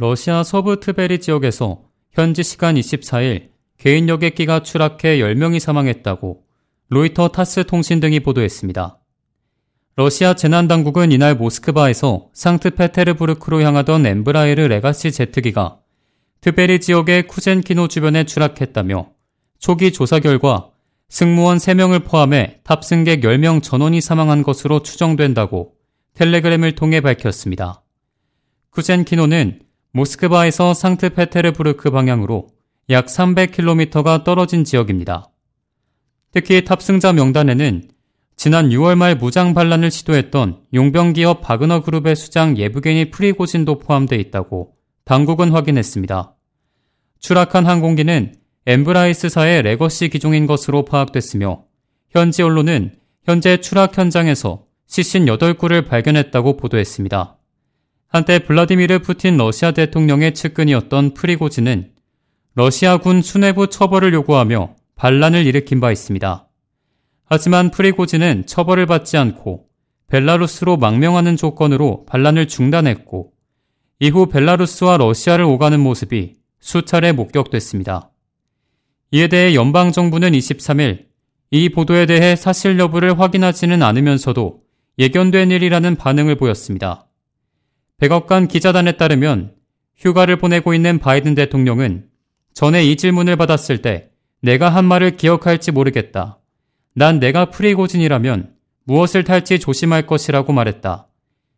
러시아 서부 트베리 지역에서 현지 시간 24일 개인 여객기가 추락해 10명이 사망했다고 로이터 타스 통신 등이 보도했습니다. 러시아 재난당국은 이날 모스크바에서 상트페테르부르크로 향하던 엠브라에르 레가시 제트기가 트베리 지역의 쿠젠키노 주변에 추락했다며 초기 조사 결과 승무원 3명을 포함해 탑승객 10명 전원이 사망한 것으로 추정된다고 텔레그램을 통해 밝혔습니다. 쿠젠키노는 모스크바에서 상트페테르부르크 방향으로 약 300km가 떨어진 지역입니다. 특히 탑승자 명단에는 지난 6월 말 무장 반란을 시도했던 용병기업 바그너 그룹의 수장 예브게니 프리고진도 포함돼 있다고 당국은 확인했습니다. 추락한 항공기는 엠브라에르사의 레거시 기종인 것으로 파악됐으며 현지 언론은 현재 추락 현장에서 시신 8구를 발견했다고 보도했습니다. 한때 블라디미르 푸틴 러시아 대통령의 측근이었던 프리고진은 러시아군 수뇌부 처벌을 요구하며 반란을 일으킨 바 있습니다. 하지만 프리고진은 처벌을 받지 않고 벨라루스로 망명하는 조건으로 반란을 중단했고 이후 벨라루스와 러시아를 오가는 모습이 수차례 목격됐습니다. 이에 대해 연방정부는 23일 이 보도에 대해 사실 여부를 확인하지는 않으면서도 예견된 일이라는 반응을 보였습니다. 백악관 기자단에 따르면 휴가를 보내고 있는 바이든 대통령은 전에 이 질문을 받았을 때 내가 한 말을 기억할지 모르겠다. 난 내가 프리고진이라면 무엇을 탈지 조심할 것이라고 말했다.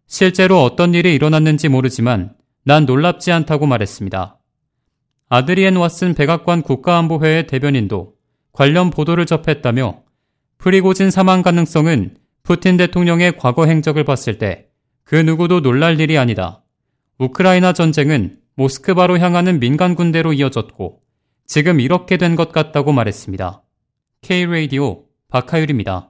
실제로 어떤 일이 일어났는지 모르지만 난 놀랍지 않다고 말했습니다. 아드리엔 왓슨 백악관 국가안보회의 대변인도 관련 보도를 접했다며 프리고진 사망 가능성은 푸틴 대통령의 과거 행적을 봤을 때 그 누구도 놀랄 일이 아니다. 우크라이나 전쟁은 모스크바로 향하는 민간 군대로 이어졌고 지금 이렇게 된 것 같다고 말했습니다. K-Radio 박하율입니다.